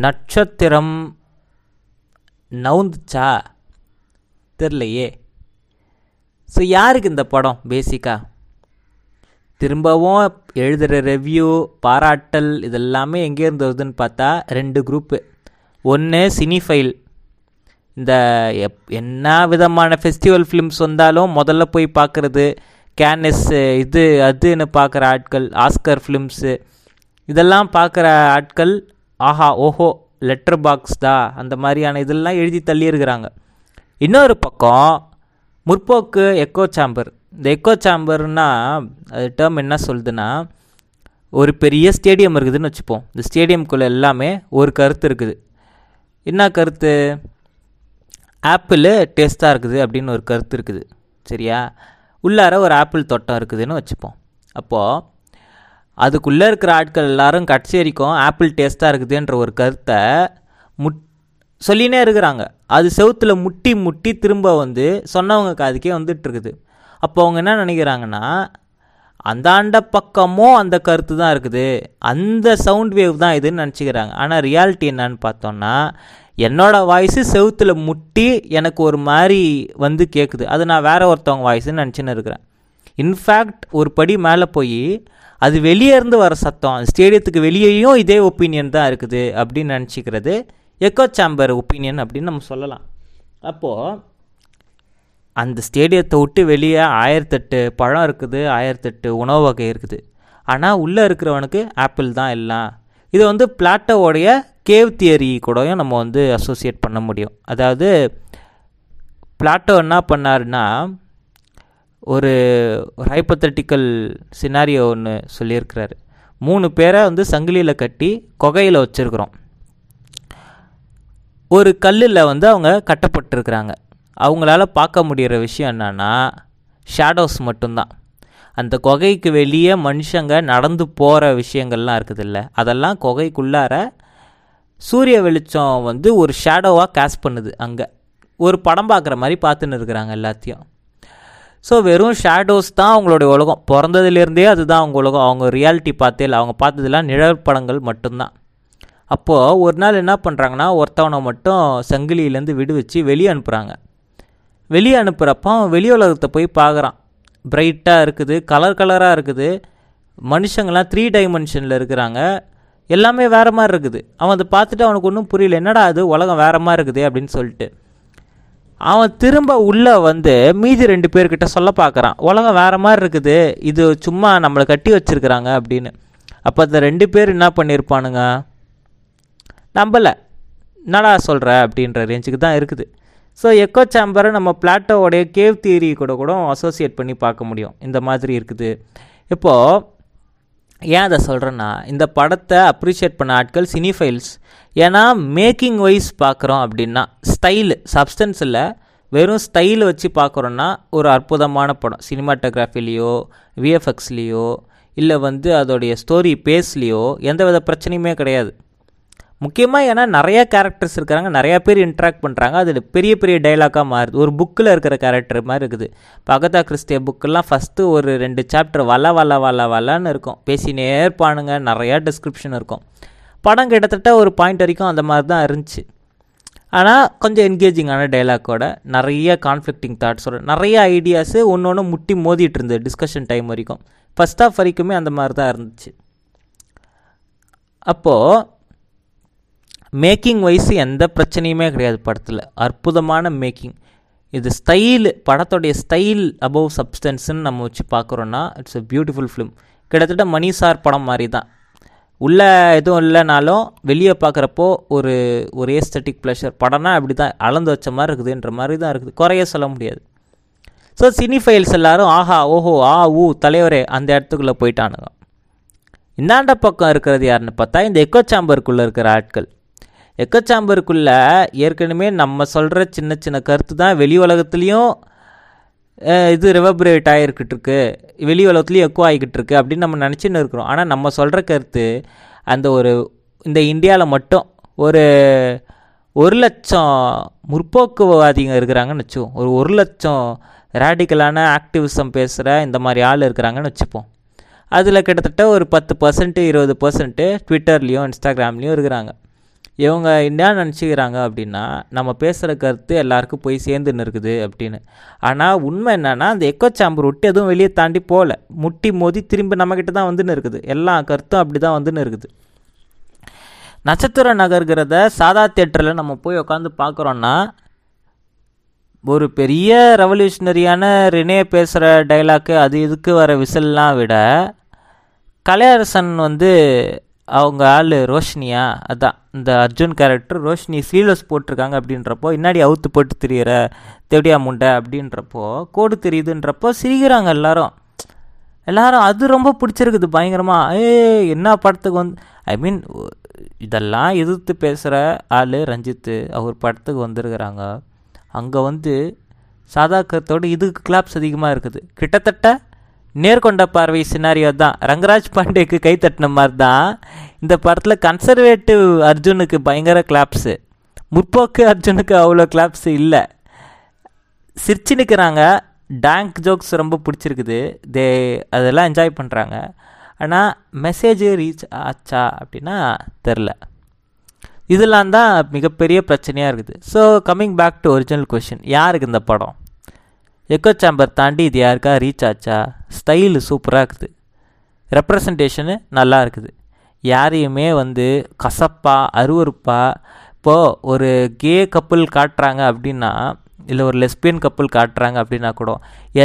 நட்சத்திரம் நவுந்துச்சா? தெரிலையே. ஸோ யாருக்கு இந்த படம் பேசிக்காக திரும்பவும் எழுதுகிற ரெவ்யூ பாராட்டல் இதெல்லாமே எங்கேருந்து வருதுன்னு பார்த்தா ரெண்டு குரூப்பு ஒன்று சினிஃபைல் இந்த எப் என்ன விதமான ஃபெஸ்டிவல் ஃபிலிம்ஸ் வந்தாலும் முதல்ல போய் பார்க்குறது கேனஸ் இது அதுன்னு பார்க்குற ஆட்கள் ஆஸ்கர் ஃபிலிம்ஸு இதெல்லாம் பார்க்குற ஆட்கள் ஆஹா ஓஹோ லெட்டர் பாக்ஸ் தான் அந்த மாதிரியான இதெல்லாம் எழுதி தள்ளியிருக்கிறாங்க இன்னொரு பக்கம் முற்போக்கு எக்கோ சாம்பர் இந்த எக்கோ சாம்பர்னா அது டேர்ம் என்ன சொல்லுதுன்னா ஒரு பெரிய ஸ்டேடியம் இருக்குதுன்னு வச்சுப்போம். இந்த ஸ்டேடியம்குள்ளே எல்லாமே ஒரு கருத்து இருக்குது. என்ன கருத்து? ஆப்பிள் டேஸ்ட்டாக இருக்குது அப்படின்னு ஒரு கருத்து இருக்குது. சரியா? உள்ளார ஒரு ஆப்பிள் தோட்டம் இருக்குதுன்னு வச்சுப்போம். அப்போது அதுக்குள்ளே இருக்கிற ஆட்கள் எல்லாரும் கட்சேரிக்கும் வரைக்கும் ஆப்பிள் டேஸ்ட்டாக இருக்குதுன்ற ஒரு கருத்தை முட் சொல்லினே இருக்கிறாங்க. அது செவுத்தில் முட்டி முட்டி திரும்ப வந்து சொன்னவங்க காதுக்கே வந்துட்டுருக்குது. அப்போ அவங்க என்ன நினைக்கிறாங்கன்னா அந்தாண்ட பக்கமும் அந்த கருத்து தான் இருக்குது. அந்த சவுண்ட் வேவ் தான் இதுன்னு நினச்சிக்கிறாங்க. ஆனால் ரியாலிட்டி என்னன்னு பார்த்தோன்னா என்னோட வாய்ஸு செவுத்தில் முட்டி எனக்கு ஒரு மாதிரி வந்து கேட்குது அது நான் வேறு ஒருத்தவங்க வாய்ஸ்ன்னு நினச்சின்னு இருக்கிறேன். இன்ஃபேக்ட் ஒரு படி மேலே போய் அது வெளியே இருந்து வர சத்தம் ஸ்டேடியத்துக்கு வெளியேயும் இதே ஒப்பீனியன் தான் இருக்குது அப்படின்னு நினச்சிக்கிறது எக்கோ சாம்பர் ஒப்பீனியன் அப்படின்னு நம்ம சொல்லலாம். அப்போது அந்த ஸ்டேடியத்தை விட்டு வெளியே ஆயிரத்தெட்டு பழம் இருக்குது ஆயிரத்தெட்டு உணவு வகை இருக்குது. ஆனால் உள்ளே இருக்கிறவனுக்கு ஆப்பிள் தான் எல்லாம். இது வந்து பிளாட்டோடைய கேவ் தியரி கூடயும் நம்ம வந்து அசோசியேட் பண்ண முடியும். அதாவது பிளாட்டோ என்ன பண்ணாருன்னா ஒரு ஒரு ஹைப்பத்தட்டிக்கல் சினாரியோ ஒன்று சொல்லியிருக்கிறாரு. மூணு பேரை வந்து சங்கிலியில் கட்டி குகையில் வச்சுருக்குறோம். ஒரு கல்லில் வந்து அவங்க கட்டப்பட்டிருக்கிறாங்க. அவங்களால பார்க்க முடிகிற விஷயம் என்னன்னா ஷேடோஸ் மட்டும்தான். அந்த குகைக்கு வெளியே மனுஷங்க நடந்து போகிற விஷயங்கள்லாம் இருக்குதுல்ல அதெல்லாம் குகைக்குள்ளார சூரிய வெளிச்சம் வந்து ஒரு ஷேடோவாக கேஸ் பண்ணுது அங்கே. ஒரு படம் பார்க்குற மாதிரி பார்த்துன்னு இருக்கிறாங்க எல்லாத்தையும். ஸோ வெறும் ஷேடோஸ் தான் அவங்களுடைய உலகம். பிறந்ததுலேருந்தே அதுதான் அவங்க உலகம். அவங்க ரியாலிட்டி பார்த்தே இல்லை. அவங்க பார்த்ததெல்லாம் நிழல் படங்கள் மட்டும்தான். அப்போது ஒரு நாள் என்ன பண்ணுறாங்கன்னா ஒருத்தவனை மட்டும் சங்கிலியிலேருந்து விடுவிச்சு வெளியே அனுப்புகிறாங்க வெளியே அனுப்புகிறப்போ வெளி உலகத்தை போய் பார்க்குறான். பிரைட்டாக இருக்குது கலர் கலராக இருக்குது. மனுஷங்கள்லாம் த்ரீ டைமென்ஷனில் இருக்கிறாங்க. எல்லாமே வேறு மாதிரி இருக்குது. அவன் அதை பார்த்துட்டு அவனுக்கு ஒன்றும் புரியல. என்னடா அது? உலகம் வேறு மாதிரி இருக்குது அப்படின்னு சொல்லிட்டு. அவன் திரும்ப உள்ளே வந்து மீதி ரெண்டு பேர்கிட்ட சொல்ல பார்க்குறான். உலகம் வேறு மாதிரி இருக்குது. இது சும்மா நம்மளை கட்டி வச்சிருக்கிறாங்க அப்படின்னு. அப்போ அந்த ரெண்டு பேர் என்ன பண்ணியிருப்பானுங்க நம்பலை. என்னடா சொல்கிற அப்படின்ற ரேஞ்சுக்கு தான் இருக்குது. ஸோ எக்கோ சாம்பரை நம்ம பிளாட்டோவோடைய கேவ் தியரி கூட கூட அசோசியேட் பண்ணி பார்க்க முடியும். இந்த மாதிரி இருக்குது. இப்போது ஏன் அதை சொல்கிறேன்னா இந்த படத்தை அப்ரிஷியேட் பண்ண ஆட்கள் சினிஃபைல்ஸ் ஏன்னா மேக்கிங் வைஸ் பார்க்குறோம் அப்படின்னா ஸ்டைலு சப்ஸ்டன்ஸ் இல்லை வெறும் ஸ்டைல் வச்சு பார்க்குறோன்னா ஒரு அற்புதமான படம். சினிமாட்டோகிராஃபிலேயோ விஎஃப்எக்ஸ்லேயோ இல்லை வந்து அதோடைய ஸ்டோரி பேஸ்லேயோ எந்த வித பிரச்சனையுமே கிடையாது. முக்கியமாக ஏன்னா நிறையா கேரக்டர்ஸ் இருக்கிறாங்க நிறையா பேர் இன்ட்ராக்ட் பண்ணுறாங்க அது பெரிய பெரிய டைலாக்காக மாறுது. ஒரு புக்கில் இருக்கிற கேரக்டர் மாதிரி இருக்குது. பகதா கிறிஸ்டிய புக்கெல்லாம் ஃபஸ்ட்டு ஒரு ரெண்டு சாப்டர் வள வள வள வளன்னு இருக்கும். பேசினே இருப்பானுங்க. நிறையா டிஸ்கிரிப்ஷன் இருக்கும். படம் கிட்டத்தட்ட ஒரு பாயிண்ட் வரைக்கும் அந்த மாதிரி தான் இருந்துச்சு. ஆனால் கொஞ்சம் என்கேஜிங்கான டைலாக்கோட நிறைய கான்ஃப்ளிக்டிங் தாட்ஸோட நிறைய ஐடியாஸு ஒன்று ஒன்று முட்டி மோதிட்டு இருந்தது டிஸ்கஷன் டைம் வரைக்கும். ஃபஸ்ட் ஆஃப் வரைக்குமே அந்த மாதிரி தான் இருந்துச்சு. அப்போது மேக்கிங் வைஸ் எந்த பிரச்சனையுமே கிடையாது படத்தில். அற்புதமான மேக்கிங். இது ஸ்டைல் படத்தோடைய ஸ்டைல் அபவ் சப்ஸ்டன்ஸ்ன்னு நம்ம வச்சு பார்க்குறோன்னா இட்ஸ் எ பியூட்டிஃபுல் ஃபிலிம் கிட்டத்தட்ட மணி சார் படம் மாதிரி தான் உள்ளே எதுவும் இல்லைனாலும் வெளியே பார்க்குறப்போ ஒரு ஒரு ஏஸ்தட்டிக் ப்ளஷர் படம்னா அப்படி தான் அளந்து வச்ச மாதிரி இருக்குதுன்ற மாதிரி தான் இருக்குது. குறைய சொல்ல முடியாது. ஸோ சினி ஃபைல்ஸ் எல்லாரும் ஆஹா ஓஹோ ஆ ஊ தலைவரே அந்த இடத்துக்குள்ளே போயிட்டானுங்க. இந்தாண்ட பக்கம் இருக்கிறது யாருன்னு பார்த்தா இந்த எக்கோ சாம்பருக்குள்ளே இருக்கிற ஆட்கள். எக்கோ சாம்பருக்குள்ளே ஏற்கனவே நம்ம சொல்கிற சின்ன சின்ன கருத்து தான் வெளி உலகத்துலேயும் இது ரிவபரேட் ஆகிருக்கிட்டு இருக்கு. வெளி உலகத்துலேயும் எக்கோ ஆகிக்கிட்டு இருக்கு அப்படின்னு நம்ம நினச்சின்னு இருக்கிறோம். ஆனால் நம்ம சொல்கிற கருத்து அந்த ஒரு இந்த இந்தியாவில் மட்டும் ஒரு ஒரு லட்சம் முற்போக்குவாதிங்க இருக்கிறாங்கன்னு வச்சுப்போம் ஒரு ஒரு லட்சம் ரேடிக்கலான ஆக்டிவிசம் பேசுகிற இந்த மாதிரி ஆள் இருக்கிறாங்கன்னு வச்சுப்போம். அதில் கிட்டத்தட்ட ஒரு பத்து பர்சன்ட்டு இருபது பர்சன்ட்டு ட்விட்டர்லேயும் இன்ஸ்டாகிராம்லேயும் இருக்கிறாங்க. இவங்க என்ன நினச்சிக்கிறாங்க அப்படின்னா நம்ம பேசுகிற கருத்து எல்லாருக்கும் போய் சேர்ந்துன்னு இருக்குது அப்படின்னு. ஆனால் உண்மை என்னென்னா அந்த எக்கோ சாம்பர் விட்டு எதுவும் வெளியே தாண்டி போகல. முட்டி மோதி திரும்பி நம்மக்கிட்ட தான் வந்துன்னு இருக்குது எல்லா கருத்தும் அப்படி தான் வந்துன்னு இருக்குது நட்சத்திர நகர்கிறத சாதா தேட்டரில் நம்ம போய் உட்காந்து பார்க்குறோன்னா ஒரு பெரிய ரெவல்யூஷனரியான ரினே பேசுகிற டைலாக்கு அது இதுக்கு வர விசில்லாம் விட கலையரசன் வந்து அவங்க ஆள் ரோஷினியா? அதான். இந்த அர்ஜுன் கேரக்டர் ரோஷினி ஸ்லீவ்லெஸ் போட்டிருக்காங்க அப்படின்றப்போ இன்னாடி அவுத்து போட்டு தெரியிற? தேடியா முண்டை? அப்படின்றப்போ கோடு தெரியுதுன்றப்போ சிரிக்கிறாங்க எல்லாரும். எல்லாரும் அது ரொம்ப பிடிச்சிருக்குது பயங்கரமாக ஏ என்ன படத்துக்கு வந்து ஐ மீன் இதெல்லாம் எதிர்த்து பேசுகிற ஆள் ரஞ்சித்து அவர் படத்துக்கு வந்திருக்கிறாங்க. அங்கே வந்து சாதாக்கத்தோடு இதுக்கு கிளாப்ஸ் அதிகமாக இருக்குது. கிட்டத்தட்ட நேர்கொண்ட பார்வை சினாரியோ தான். ரங்கராஜ் பாண்டேக்கு கை தட்டின மாதிரி தான் இந்த படத்தில் கன்சர்வேட்டிவ் அர்ஜுனுக்கு பயங்கர கிளாப்ஸு முற்போக்கு அர்ஜுனுக்கு அவ்வளோ கிளாப்ஸ் இல்லை. சிரிச்சு நிற்கிறாங்க டேங்க் ஜோக்ஸ் ரொம்ப பிடிச்சிருக்குது. தே அதெல்லாம் என்ஜாய் பண்ணுறாங்க ஆனால் மெசேஜ் ரீச் ஆச்சா அப்படின்னா தெரில. இதெல்லாம் தான் மிகப்பெரிய பிரச்சனையாக இருக்குது. So coming back to original question யாருக்கு இந்த படம்? எக்கோ சாம்பர் தாண்டி இது யாருக்கா ரீச் ஆச்சா? ஸ்டைலு சூப்பராக இருக்குது. ரெப்ரசன்டேஷனு நல்லா இருக்குது. யாரையுமே வந்து கசப்பாக அருவறுப்பாக இப்போது ஒரு கே கப்புள் காட்டுறாங்க அப்படின்னா இல்லை ஒரு லெஸ்பியன் கப்புள் காட்டுறாங்க அப்படின்னா கூட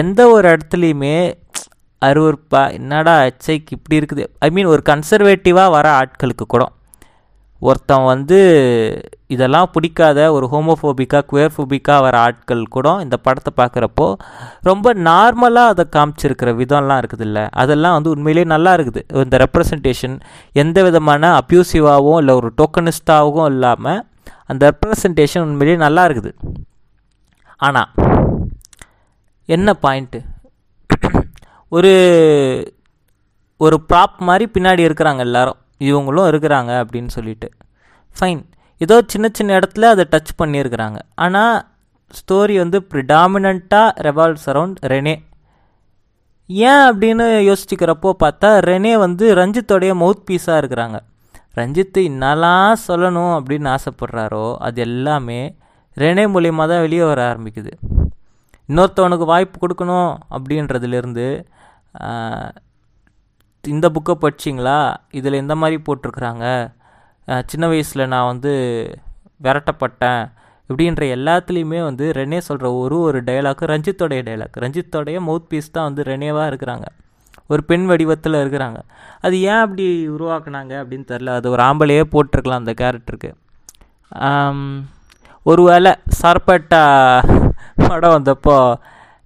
எந்த ஒரு இடத்துலையுமே அருவறுப்பாக என்னடா எச்சைக்கு இப்படி இருக்குது? ஐ மீன் ஒரு கன்சர்வேட்டிவாக வர ஆட்களுக்கு கூட. ஒருத்தன் வந்து இதெல்லாம் பிடிக்காத ஒரு ஹோமோஃபோபிக்காக குவேர்ஃபோபிக்காக வர ஆட்கள் கூட இந்த படத்தை பார்க்குறப்போ ரொம்ப நார்மலாக அதை காமிச்சிருக்கிற விதம்லாம் இருக்குது இல்லை அதெல்லாம் வந்து உண்மையிலே நல்லா இருக்குது. இந்த ரெப்ரசன்டேஷன் எந்த விதமான அப்யூசிவாகவும் இல்லை ஒரு டோக்கனிஸ்டாகவும் இல்லாமல் அந்த ரெப்ரசன்டேஷன் உண்மையிலேயே நல்லா இருக்குது. ஆனால் என்ன பாயிண்ட்டு ஒரு ஒரு ப்ராப் மாதிரி பின்னாடி இருக்கிறாங்க எல்லாரும். இவங்களும் இருக்கிறாங்க அப்படின்னு சொல்லிட்டு. ஃபைன் ஏதோ சின்ன சின்ன இடத்துல அதை டச் பண்ணியிருக்கிறாங்க. ஆனால் ஸ்டோரி வந்து ப்ரிடாமினண்ட்டாக ரெவால்வ்ஸ் அரவுண்ட் ரெனே ஏன் அப்படின்னு யோசிச்சுக்கிறப்போ பார்த்தா ரெனே வந்து ரஞ்சித்தோடைய மவுத் பீஸாக இருக்கிறாங்க. ரஞ்சித் என்னெல்லாம் சொல்லணும் அப்படின்னு ஆசைப்படுறாரோ அது எல்லாமே ரெனே மூலியமாக தான் வெளியே வர ஆரம்பிக்குது. இன்னொருத்தவனுக்கு வாய்ப்பு கொடுக்கணும் அப்படின்றதுலேருந்து இந்த புக்கை படிச்சிங்களா? இதில் இந்த மாதிரி போட்டிருக்குறாங்க. சின்ன வயசில் நான் வந்து விரட்டப்பட்டேன். இப்படின்ற எல்லாத்துலேயுமே வந்து ரெனே சொல்கிற ஒரு ஒரு டைலாக்கு ரஞ்சித்தோடைய டைலாக் ரஞ்சித்தோடைய மவுத் பீஸ் தான் வந்து ரெனேவாக இருக்கிறாங்க. ஒரு பெண் வடிவத்தில் இருக்கிறாங்க. அது ஏன் அப்படி உருவாக்குனாங்க அப்படின்னு தெரில அது ஒரு ஆம்பளையே போட்டிருக்கலாம் அந்த கேரக்டருக்கு ஒரு வேளை சர்பட்டா படம் வந்தப்போ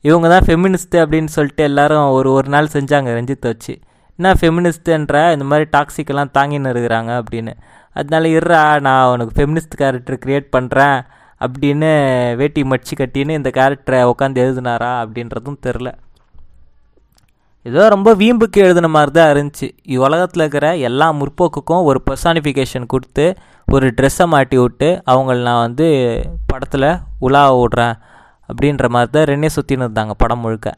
இவங்க தான் ஃபெமினிஸ்ட்டு அப்படின்னு சொல்லிட்டு எல்லோரும் ஒரு ஒரு நாள் செஞ்சாங்க ரஞ்சித்தை வச்சு. என்ன ஃபெமினிஸ்ட்டுன்ற இந்த மாதிரி டாக்ஸிக்கெல்லாம் தாங்கின்னு இருக்கிறாங்க அப்படின்னு. அதனால இருறா நான் உனக்கு ஃபெமினிஸ்ட் கேரக்டர் க்ரியேட் பண்ணுறேன் அப்படின்னு வேட்டி மடிச்சு கட்டின்னு இந்த கேரக்டரை உட்காந்து எழுதினாரா அப்படின்றதும் தெரில. ஏதோ ரொம்ப வீம்புக்கு எழுதின மாதிரி தான் இருந்துச்சு. உலகத்தில் இருக்கிற எல்லா முற்போக்குக்கும் ஒரு பர்சானிஃபிகேஷன் கொடுத்து ஒரு ட்ரெஸ்ஸை மாட்டி விட்டு அவங்கள நான் வந்து படத்தில் உலா விடுறேன் அப்படின்ற மாதிரி தான் ரெண்டே சுற்றின்னு இருந்தாங்க படம் முழுக்க.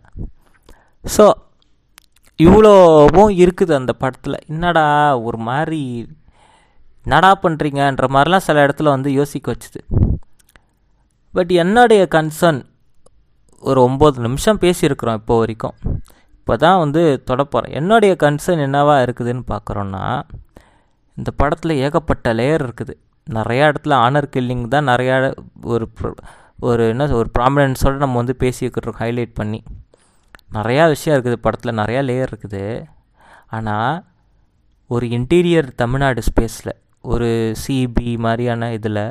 ஸோ இவ்வளோவும் இருக்குது அந்த படத்தில். என்னடா ஒரு மாதிரி என்னடா பண்ணுறீங்கன்ற மாதிரிலாம் சில இடத்துல வந்து யோசிக்க வச்சுது. பட் என்னுடைய கன்சர்ன் ஒரு ஒம்பது நிமிஷம் பேசியிருக்கிறோம் இப்போ வரைக்கும். இப்போ தான் வந்து தொடப்போகிறேன் என்னுடைய கன்சர்ன் என்னவாக இருக்குதுன்னு பார்க்குறோன்னா இந்த படத்தில் ஏகப்பட்ட லேயர் இருக்குது. நிறையா இடத்துல ஆனர் கில்லிங் தான் நிறையா ஒரு ஒரு என்ன ஒரு ப்ராமினன்ஸோடு நம்ம வந்து பேசிக்கிட்டு ஹைலைட் பண்ணி. நிறையா விஷயம் இருக்குது படத்தில் நிறையா லேயர் இருக்குது. ஆனால் ஒரு இன்டீரியர் தமிழ்நாடு ஸ்பேஸில் ஒரு சிபி மாதிரியான இதில்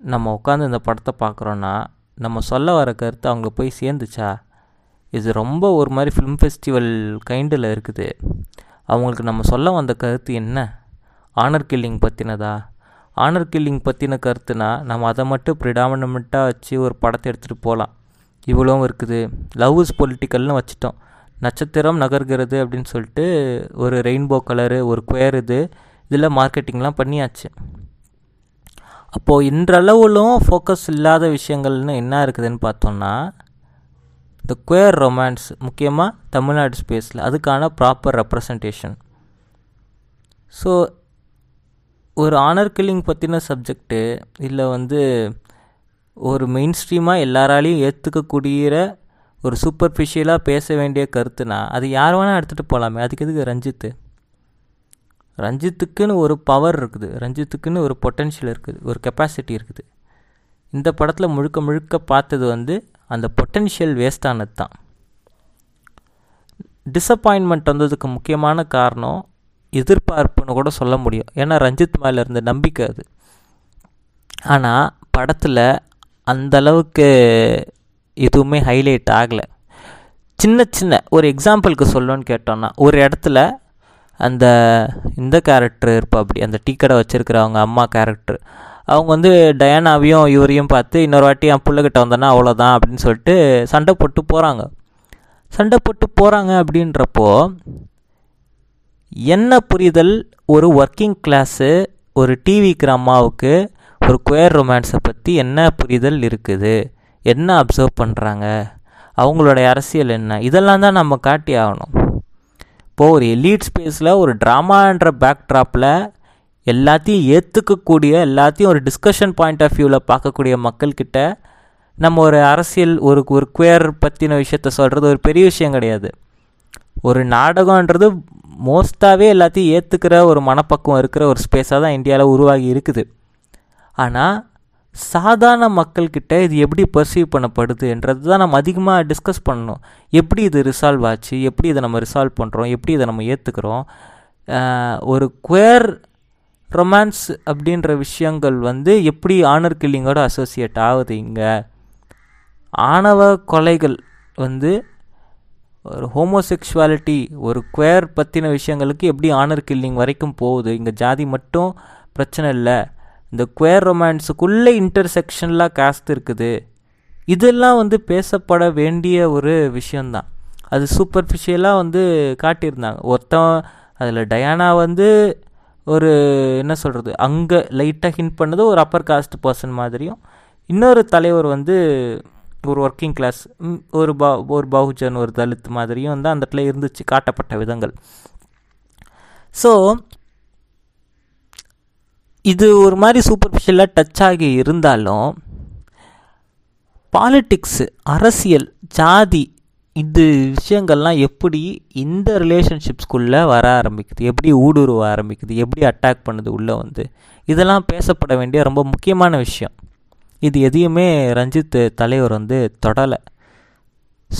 நம்ம உட்காந்து இந்த படத்தை பார்க்குறோன்னா நம்ம சொல்ல வர கருத்து அவங்க போய் சேர்ந்துச்சா? இது ரொம்ப ஒரு மாதிரி ஃபிலிம் ஃபெஸ்டிவல் கைண்டில் இருக்குது. அவங்களுக்கு நம்ம சொல்ல வந்த கருத்து என்ன? ஆனர் கில்லிங் பற்றினதா ஆனர் கில்லிங் பற்றின கருத்துனா நம்ம அதை மட்டும் ப்ரிடாமினமெண்ட்டாக வச்சு ஒரு படத்தை எடுத்துகிட்டு போகலாம் இவ்வளோவும் இருக்குது. லவ் இஸ் பொலிட்டிக்கல்னு வச்சுட்டோம். நட்சத்திரம் நகர்கிறது அப்படின்னு சொல்லிட்டு ஒரு ரெயின்போ கலரு ஒரு குயர் இது இதில் மார்க்கெட்டிங்லாம் பண்ணியாச்சு. அப்போது இன்றளவிலும் ஃபோக்கஸ் இல்லாத விஷயங்கள்னு என்ன இருக்குதுன்னு பார்த்தோம்னா இந்த குயர் ரொமான்ஸ் முக்கியமாக தமிழ்நாடு ஸ்பேஸில் அதுக்கான ப்ராப்பர் ரெப்ரசன்டேஷன் ஸோ ஒரு ஆனர் கில்லிங் பற்றின சப்ஜெக்டு இல்லை வந்து ஒரு மெயின் ஸ்ட்ரீமாக எல்லாராலையும் ஏற்றுக்கக்கூடிய ஒரு சூப்பர்ஃபிஷியலாக பேச வேண்டிய கருத்துனா அது யார் வேணால் எடுத்துகிட்டு போகலாமே அதுக்கு எதுக்கு ரஞ்சித்து? ரஞ்சித்துக்குன்னு ஒரு பவர் இருக்குது. ரஞ்சித்துக்குன்னு ஒரு பொட்டென்ஷியல் இருக்குது. ஒரு கெப்பாசிட்டி இருக்குது. இந்த படத்தில் முழுக்க முழுக்க பார்த்தது வந்து அந்த பொட்டென்ஷியல் வேஸ்டானது தான். டிசப்பாயின்மெண்ட் வந்ததுக்கு முக்கியமான காரணம் எதிர்பார்ப்புன்னு கூட சொல்ல முடியும். ஏன்னா ரஞ்சித் மேலே இருந்த நம்பிக்கை அது. ஆனால் படத்தில் அந்தளவுக்கு எதுவுமே ஹைலைட் ஆகலை. சின்ன சின்ன ஒரு எக்ஸாம்பிளுக்கு சொல்லணும்னு கேட்டோன்னா ஒரு இடத்துல அந்த இந்த கேரக்டர் இருப்பா அப்படி. அந்த டீ கடை வச்சுருக்கிறவங்க அம்மா கேரக்டர் அவங்க வந்து டயானாவையும் இவரையும் பார்த்து இன்னொரு வாட்டி என் பிள்ளைகிட்ட வந்தோன்னா அவ்வளோதான் அப்படின்னு சொல்லிட்டு சண்டை போட்டு போகிறாங்க சண்டை போட்டு போகிறாங்க அப்படின்றப்போ என்ன புரிதல்? ஒரு ஒர்க்கிங் கிளாஸு ஒரு டிவிக்கிற அம்மாவுக்கு ஒரு குயர் ரொமான்ஸை பற்றி என்ன புரிதல் இருக்குது? என்ன அப்சர்வ் பண்ணுறாங்க அவங்களுடைய அரசியல் என்ன? இதெல்லாம் தான் நம்ம காட்டி ஆகணும். இப்போது ஒரு எலீட் ஸ்பேஸில் ஒரு ட்ராமான்ற பேக்ட்ராப்பில் எல்லாத்தையும் ஏற்றுக்கக்கூடிய எல்லாத்தையும் ஒரு டிஸ்கஷன் பாயிண்ட் ஆஃப் வியூவில் பார்க்கக்கூடிய மக்கள்கிட்ட நம்ம ஒரு அரசியல் ஒரு ஒரு குயர் பற்றின விஷயத்த சொல்கிறது ஒரு பெரிய விஷயம் கிடையாது. ஒரு நாடகன்றது மோஸ்ட்டாகவே எல்லாத்தையும் ஏற்றுக்கிற ஒரு மனப்பக்குவம் இருக்கிற ஒரு ஸ்பேஸாக தான் இந்தியாவில் உருவாகி இருக்குது. ஆனால் சாதாரண மக்கள்கிட்ட இது எப்படி பர்சீவ் பண்ணப்படுது என்றது தான் நம்ம அதிகமாக டிஸ்கஸ் பண்ணணும். எப்படி இது ரிசால்வ் ஆச்சு? எப்படி இதை நம்ம ரிசால்வ் பண்ணுறோம் எப்படி இதை நம்ம ஏற்றுக்கிறோம் ஒரு குயர் ரொமான்ஸ் அப்படின்ற விஷயங்கள் வந்து எப்படி ஆனர் கில்லிங்கோட அசோசியேட் ஆகுது இங்கே? ஆணவ கொலைகள் வந்து ஒரு ஹோமோசெக்ஷுவாலிட்டி ஒரு குயர் பற்றின விஷயங்களுக்கு எப்படி ஆனர் கில்லிங் வரைக்கும் போகுது? இங்கே ஜாதி மட்டும் பிரச்சனை இல்லை. இந்த குயர் ரொமான்ஸுக்குள்ளே இன்டர்செக்ஷன்லாம் காஸ்ட் இருக்குது. இதெல்லாம் வந்து பேசப்பட வேண்டிய ஒரு விஷயந்தான். அது சூப்பர்ஃபிஷியலாக வந்து காட்டியிருந்தாங்க. ஒருத்தன் அதில் டயானா வந்து ஒரு என்ன சொல்கிறது அங்கே லைட்டாக ஹிண்ட் பண்ணது ஒரு அப்பர் காஸ்ட் பர்சன் மாதிரியும் இன்னொரு தலைவர் வந்து ஒரு ஒர்க்கிங் கிளாஸ் ஒரு பா ஒரு பகுஜன் ஒரு தலித் மாதிரியும் வந்து அந்த இடத்துல இருந்துச்சு காட்டப்பட்ட விதங்கள். ஸோ இது ஒரு மாதிரி சூப்பர்ஃபிஷியலாக டச் ஆகி இருந்தாலும் பாலிட்டிக்ஸு அரசியல் ஜாதி இது விஷயங்கள்லாம் எப்படி இந்த ரிலேஷன்ஷிப்ஸ்குள்ளே வர ஆரம்பிக்குது? எப்படி ஊடுருவ ஆரம்பிக்குது? எப்படி அட்டாக் பண்ணுது? உள்ளே வந்து இதெல்லாம் பேசப்பட வேண்டிய ரொம்ப முக்கியமான விஷயம். இது எதையுமே ரஞ்சித் தலைவர் வந்து தொடலை.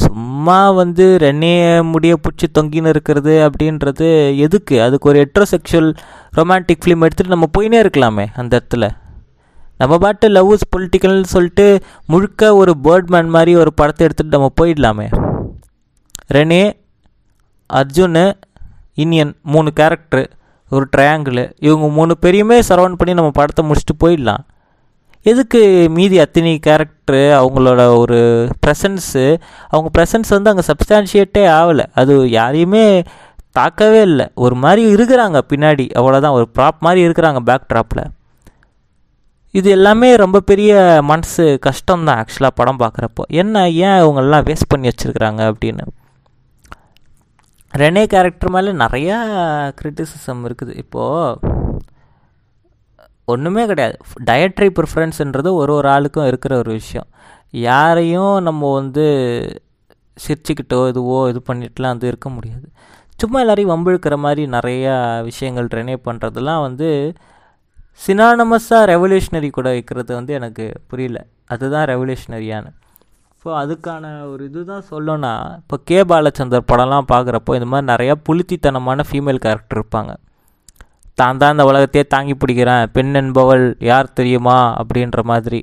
சும்மா வந்து ரென்னே முடிய பிடிச்சி தொங்கின்னு இருக்கிறது அப்படின்றது எதுக்கு? அதுக்கு ஒரு எட்ரோசெக்ஷுவல் ரொமான்டிக் ஃபிலிம் எடுத்துகிட்டு நம்ம போயினே இருக்கலாமே அந்த இடத்துல. நம்ம பாட்டு லவ்ஸ் பொலிட்டிக்கல்னு சொல்லிட்டு முழுக்க ஒரு பேர்ட்மேன் மாதிரி ஒரு படத்தை எடுத்துகிட்டு நம்ம போயிடலாமே. ரெனே அர்ஜுனு இனியன் மூணு கேரக்டரு ஒரு ட்ரையாங்கிள் இவங்க மூணு பேரையுமே சரௌண்ட் பண்ணி நம்ம படத்தை முடிச்சுட்டு போயிடலாம். எதுக்கு மீதி அத்தனை கேரக்டரு அவங்களோட ஒரு ப்ரெசன்ஸு அவங்க ப்ரெசன்ஸ் வந்து அங்கே சப்ஸ்டான்ஷியேட்டே ஆகலை. அது யாரையுமே தாக்கவே இல்லை. ஒரு மாதிரி இருக்கிறாங்க பின்னாடி. அவ்வளோதான் ஒரு ப்ராப் மாதிரி இருக்கிறாங்க பேக் ட்ராப்பில் இது எல்லாமே ரொம்ப பெரிய மனசு கஷ்டம்தான் ஆக்சுவலாக படம் பார்க்குறப்போ என்ன ஏன் இவங்கெல்லாம் வேஸ்ட் பண்ணி வச்சுருக்குறாங்க அப்படின்னு. ரெனே கேரக்டர் மேலே நிறையா க்ரிட்டிசிசம் இருக்குது. இப்போது ஒன்றுமே கிடையாது. டயட்ரி ப்ரிஃபரன்ஸுன்றது ஒரு ஒரு ஆளுக்கும் இருக்கிற ஒரு விஷயம். யாரையும் நம்ம வந்து சிரிச்சுக்கிட்டோ இதுவோ இது பண்ணிட்டுலாம் வந்து இருக்க முடியாது. சும்மா எல்லாரையும் வம்பிழுக்கிற மாதிரி நிறையா விஷயங்கள் ரெனே பண்ணுறதுலாம் வந்து சினானமஸாக ரெவல்யூஷனரி கூட வைக்கிறது வந்து எனக்கு புரியல. அதுதான் ரெவல்யூஷனரியான ஸோ அதுக்கான ஒரு இதுதான் சொல்லணும்னா இப்போ கே. பாலச்சந்தர் படம்லாம் பார்க்குறப்போ இந்த மாதிரி நிறையா புளுத்தித்தனமான ஃபீமேல் கேரக்டர் இருப்பாங்க. தான் தான் இந்த உலகத்தையே தாங்கி பிடிக்கிறேன். பெண் என்பவள் யார் தெரியுமா? அப்படின்ற மாதிரி.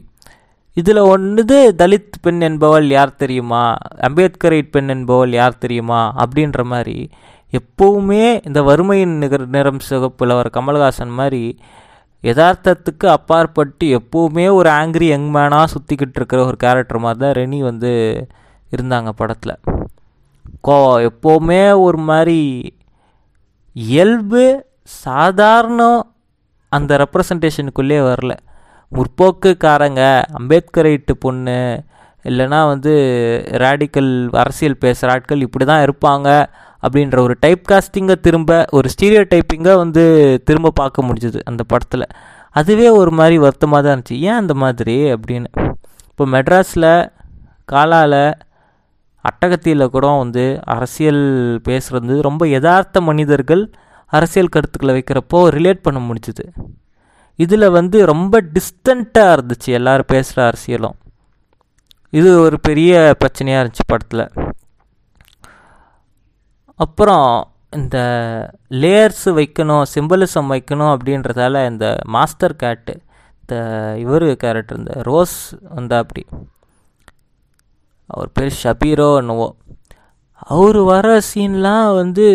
இதில் ஒன்றுது தலித் பெண் என்பவள் யார் தெரியுமா? அம்பேத்கரைட் பெண் என்பவள் யார் தெரியுமா? அப்படின்ற மாதிரி எப்போவுமே இந்த வறுமையின் நிகர் நிறம் சிகப்பில் வர கமல்ஹாசன் மாதிரி யதார்த்தத்துக்கு அப்பாற்பட்டு எப்போவுமே ஒரு ஆங்கிரி யங் மேனாக சுற்றிக்கிட்டு இருக்கிற ஒரு கேரக்டர் மாதிரி தான் ரெனி வந்து இருந்தாங்க படத்தில். கோ எப்போவுமே ஒரு மாதிரி இயல்பு சாதாரண அந்த ரெப்ரசன்டேஷனுக்குள்ளே வரல. முற்போக்குக்காரங்க அம்பேத்கரைட்டு பொண்ணு இல்லைனா வந்து ரேடிக்கல் அரசியல் பேசுகிற ஆட்கள் இப்படி தான் இருப்பாங்க அப்படின்ற ஒரு டைப் காஸ்டிங்கை திரும்ப ஒரு ஸ்டீரியோ டைப்பிங்கை வந்து திரும்ப பார்க்க முடிஞ்சுது அந்த படத்தில். அதுவே ஒரு மாதிரி வருத்தமாக தான் இருந்துச்சு. ஏன் அந்த மாதிரி அப்படின்னு? இப்போ மெட்ராஸில் காலால் அட்டகத்தியில் கூட வந்து அரசியல் பேசுகிறது ரொம்ப யதார்த்த மனிதர்கள் அரசியல் கருத்துக்களை வைக்கிறப்போ ரிலேட் பண்ண முடிஞ்சுது. இதில் வந்து ரொம்ப டிஸ்டண்ட்டாக இருந்துச்சு எல்லோரும் பேசுகிற அரசியலும். இது ஒரு பெரிய பிரச்சனையாக இருந்துச்சு படத்தில். அப்புறம் இந்த லேயர்ஸ் வைக்கணும் சிம்பலிசம் வைக்கணும் அப்படின்றதால இந்த மாஸ்டர் கேட்டு இந்த இவர் கேரக்டர் இந்த ரோஸ் வந்தா அப்படி. அவர் பேர் ஷபீரோ என்னவோ. அவர் வர சீன்லாம் வந்து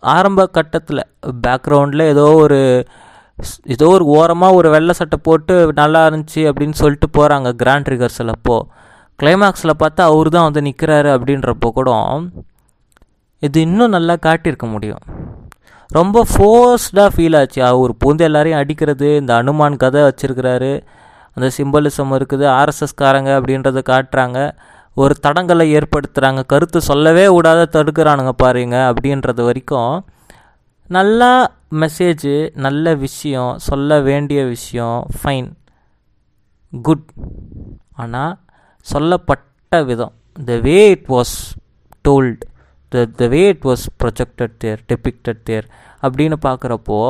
ஆரம்ப கட்டத்தில் பேக்ரவுண்டில் ஏதோ ஒரு ஏதோ ஒரு ஓரமாக ஒரு வெள்ளை சட்டை போட்டு நல்லா இருந்துச்சு அப்படின்னு சொல்லிட்டு போகிறாங்க கிராண்ட் ரிகர்சல் அப்போது கிளைமாக்ஸில் பார்த்தா அவர் தான் வந்து நிற்கிறாரு அப்படின்றப்போ கூட இது இன்னும் நல்லா காட்டியிருக்க முடியும். ரொம்ப ஃபோர்ஸ்டாக ஃபீல் ஆச்சு. அவர் பூந்து எல்லாரையும் அடிக்கிறது இந்த அனுமான் கதை வச்சுருக்கிறாரு அந்த சிம்பலிசம் இருக்குது ஆர்எஸ்எஸ்காரங்க அப்படின்றத காட்டுறாங்க. ஒரு தடங்களை ஏற்படுத்துகிறாங்க கருத்து சொல்லவே விடாத தடுக்கிறானுங்க பாருங்க. அப்படின்றது வரைக்கும் நல்லா மெசேஜ் நல்ல விஷயம் சொல்ல வேண்டிய விஷயம் ஃபைன் குட் ஆனால் சொல்லப்பட்ட விதம். The way it was told the the way it was projected there depicted there அப்படின்னு பார்க்குறப்போ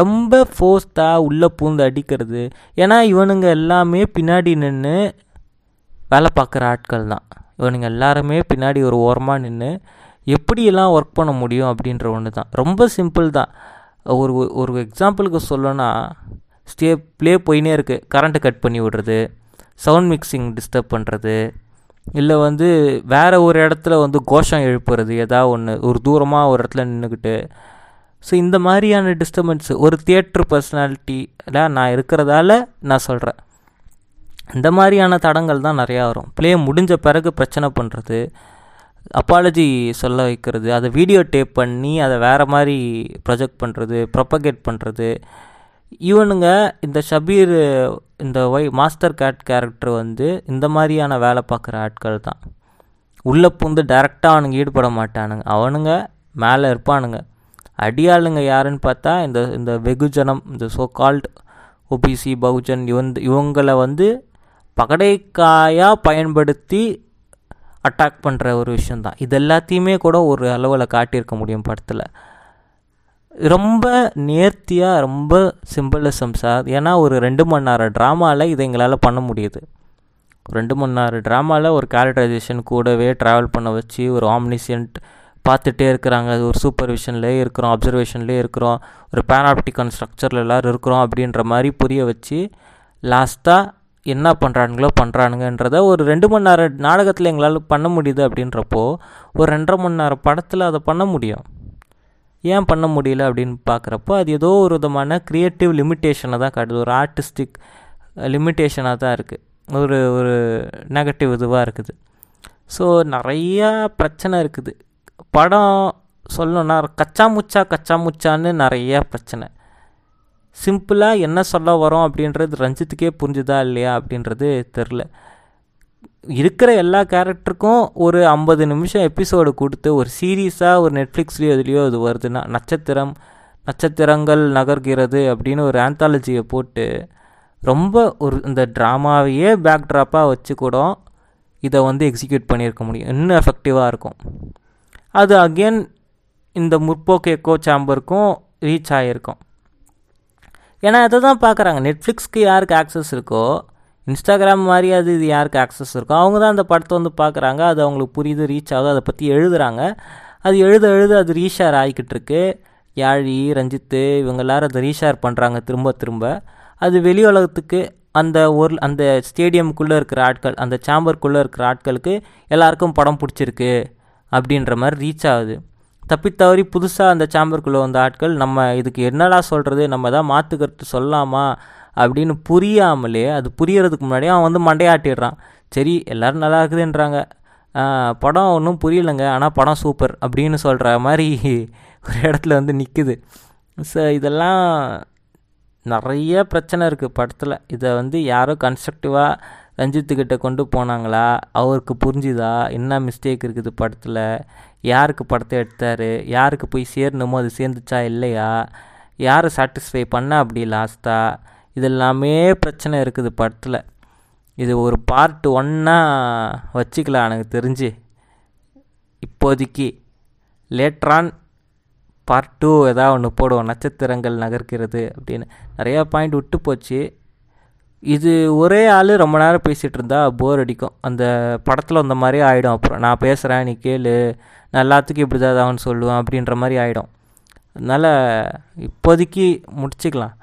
ரொம்ப ஃபோர்ஸ்டாக உள்ளே பூந்து அடிக்கிறது. ஏன்னா இவனுங்க எல்லாமே பின்னாடி நின்று வேலை பார்க்குற ஆட்கள் தான். இவனுங்க எல்லாருமே பின்னாடி ஒரு ஓரமாக நின்று எப்படியெல்லாம் ஒர்க் பண்ண முடியும் அப்படின்ற ஒன்று தான். ரொம்ப சிம்பிள் தான். ஒரு ஒரு எக்ஸாம்பிளுக்கு சொல்லணும்னா ஸ்டே ப்ளே போயினே இருக்குது கரண்ட்டு கட் பண்ணி விடுறது சவுண்ட் மிக்சிங் டிஸ்டர்ப் பண்ணுறது இல்லை வந்து வேறு ஒரு இடத்துல வந்து கோஷம் எழுப்புறது ஏதாவது ஒன்று ஒரு தூரமாக ஒரு இடத்துல நின்றுக்கிட்டு ஸோ இந்த மாதிரியான டிஸ்டர்பன்ஸ் ஒரு தியேட்ரு பர்சனாலிட்டியில் நான் இருக்கிறதால நான் சொல்கிறேன் இந்த மாதிரியான தடங்கள் தான் நிறையா வரும். ப்ளே முடிஞ்ச பிறகு பிரச்சனை பண்ணுறது அப்பாலஜி சொல்ல வைக்கிறது அதை வீடியோ டேப் பண்ணி அதை வேறு மாதிரி ப்ரொஜெக்ட் பண்ணுறது ப்ரொப்பகேட் பண்ணுறது இவனுங்க இந்த ஷபீர் இந்த ஒய் மாஸ்டர் கேட் கேரக்டர் வந்து இந்த மாதிரியான வேலை பார்க்குற ஆட்கள் தான். உள்ளே பூந்து டைரெக்டாக அவனுங்க ஈடுபட மாட்டானுங்க. அவனுங்க மேலே இருப்பானுங்க. அடியாளுங்க யாருன்னு பார்த்தா இந்த இந்த வெகுஜனம் இந்த சோ கால்ட் ஓபிசி பகுஜன் இவன் இவங்களை வந்து பகடைக்காயாக பயன்படுத்தி அட்டாக் பண்ணுற ஒரு விஷயந்தான் இது எல்லாத்தையுமே கூட ஒரு அளவில் காட்டியிருக்க முடியும் படத்தில். ரொம்ப நேர்த்தியாக ரொம்ப சிம்பிளிசம் சார் ஏன்னா ஒரு ரெண்டு மணி நேரம் ட்ராமாவில் இதை எங்களால் பண்ண முடியுது. ரெண்டு மணி நேரம் ட்ராமாவில் ஒரு கேரக்டரைசேஷன் கூடவே ட்ராவல் பண்ண வச்சு ஒரு ஆம்னிசியன்ட் பார்த்துட்டே இருக்கிறாங்க. அது ஒரு சூப்பர்விஷன்லேயே இருக்கிறோம் அப்சர்வேஷன்லேயே இருக்கிறோம். ஒரு பேனாப்டிக்கான ஸ்ட்ரக்சரில் எல்லோரும் இருக்கிறோம் அப்படின்ற மாதிரி புரிய வச்சு லாஸ்ட்டாக என்ன பண்ணுறானுங்களோ பண்ணுறானுங்கன்றத ஒரு ரெண்டு மணி நேரம் நாடகத்தில் எங்களால் பண்ண முடியுது அப்படின்றப்போ ஒரு ரெண்டரை மணி நேரம் படத்தில் அதை பண்ண முடியும். ஏன் பண்ண முடியல அப்படின்னு பார்க்குறப்போ அது ஏதோ ஒரு விதமான க்ரியேட்டிவ் லிமிட்டேஷனை தான் காட்டுது. ஒரு ஆர்டிஸ்டிக் லிமிட்டேஷனாக தான் இருக்குது ஒரு ஒரு நெகட்டிவ் இதுவாக இருக்குது. ஸோ நிறையா பிரச்சனை இருக்குது. படம் சொல்லணுன்னா கச்சா முச்சா கச்சா முச்சான்னு நிறையா பிரச்சனை. சிம்பிளாக என்ன சொல்ல வரோம் அப்படின்றது ரஞ்சித்துக்கே புரிஞ்சுதா இல்லையா அப்படின்றது தெரில. இருக்கிற எல்லா கேரக்டருக்கும் ஒரு ஐம்பது நிமிஷம் எபிசோடு கொடுத்து ஒரு சீரீஸாக ஒரு நெட்ஃப்ளிக்ஸ்லேயோ எதுலேயோ இது வருதுன்னா நட்சத்திரம் நட்சத்திரங்கள் நகர்கிறது அப்படின்னு ஒரு ஆந்தாலஜியை போட்டு ரொம்ப ஒரு இந்த ட்ராமாவையே பேக்ட்ராப்பாக வச்சு கூட இதை வந்து எக்ஸிக்யூட் பண்ணியிருக்க முடியும். இன்னும் எஃபெக்டிவாக இருக்கும். அது அகெயின் இந்த முற்போக்கு எக்கோ சாம்பருக்கும் ரீச் ஆகியிருக்கும் ஏன்னா அதை தான் பார்க்குறாங்க நெட்ஃப்ளிக்ஸ்க்கு யாருக்கு ஆக்சஸ் இருக்கோ இன்ஸ்டாகிராம் மாதிரி அது இது யாருக்கு ஆக்சஸ் இருக்கோ அவங்க தான் அந்த படத்தை வந்து பார்க்குறாங்க அது அவங்களுக்கு புரியுது ரீச் ஆகுது அதை பற்றி எழுதுகிறாங்க அது எழுத எழுத அது ரீஷேர் ஆகிக்கிட்டு இருக்கு. யாழி ரஞ்சித்து இவங்க எல்லாரும் அதை ரீஷேர் பண்ணுறாங்க திரும்ப திரும்ப. அது வெளி உலகத்துக்கு அந்த ஒரு அந்த ஸ்டேடியமுக்குள்ளே இருக்கிற ஆட்கள் அந்த சாம்பருக்குள்ளே இருக்கிற ஆட்களுக்கு எல்லாருக்கும் படம் பிடிச்சிருக்கு. அப்படின்ற மாதிரி ரீச் ஆகுது. தப்பித்தவறி புதுசாக அந்த சாம்பருக்குள்ளே வந்த ஆட்கள் நம்ம இதுக்கு என்னடா சொல்கிறது நம்ம தான் மாற்றுக்கருத்து சொல்லாமா? அப்படின்னு புரியாமலே அது புரியறதுக்கு முன்னாடியே அவன் வந்து மண்டையாட்டிடுறான். சரி எல்லோரும் நல்லா இருக்குதுன்றாங்க. படம் ஒன்றும் புரியலைங்க ஆனால் படம் சூப்பர் அப்படின்னு சொல்கிற மாதிரி ஒரு இடத்துல வந்து நிற்குது ஸோ இதெல்லாம் நிறைய பிரச்சனை இருக்குது படத்தில். இதை வந்து யாரோ கன்ஸ்ட்ரக்டிவாக ரஞ்சித்துக்கிட்ட கொண்டு போனாங்களா? அவருக்கு புரிஞ்சுதா? என்ன மிஸ்டேக் இருக்குது படத்தில்? யாருக்கு படத்தை எடுத்தார்? யாருக்கு போய் சேரணுமோ? அது சேர்ந்துச்சா? இல்லையா? யாரை சாட்டிஸ்ஃபை பண்ண அப்படி லாஸ்ட்டாக இதெல்லாமே பிரச்சனை இருக்குது படத்தில். இது ஒரு பார்ட் ஒன்னாக வச்சுக்கலாம் எனக்கு தெரிஞ்சு. இப்போதைக்கு. லேட்ரான் பார்ட் டூ ஏதாவது ஒன்று போடுவோம். நட்சத்திரங்கள் நகர்க்கிறது அப்படின்னு. நிறையா பாயிண்ட் விட்டு போச்சு. இது ஒரே ஆள் ரொம்ப நேரம் பேசிகிட்டு இருந்தா போர் அடிக்கும். அந்த படத்தில் அந்த மாதிரி ஆகிடும் அப்புறம். நான் பேசுகிறேன் நீ கேளு நான் எல்லாத்துக்கும் இப்படி தான் ஏதாவது சொல்லுவேன் அப்படின்ற மாதிரி ஆகிடும் அதனால் இப்போதைக்கு முடிச்சுக்கலாம்.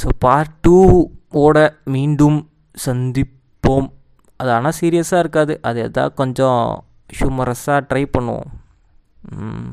ஸோ பார்ட் டூவோட ஓட மீண்டும் சந்திப்போம். அது ஆனால் சீரியஸாக இருக்காது. அது எதாவது கொஞ்சம் ஹியூமரஸாக ட்ரை பண்ணுவோம். ம்.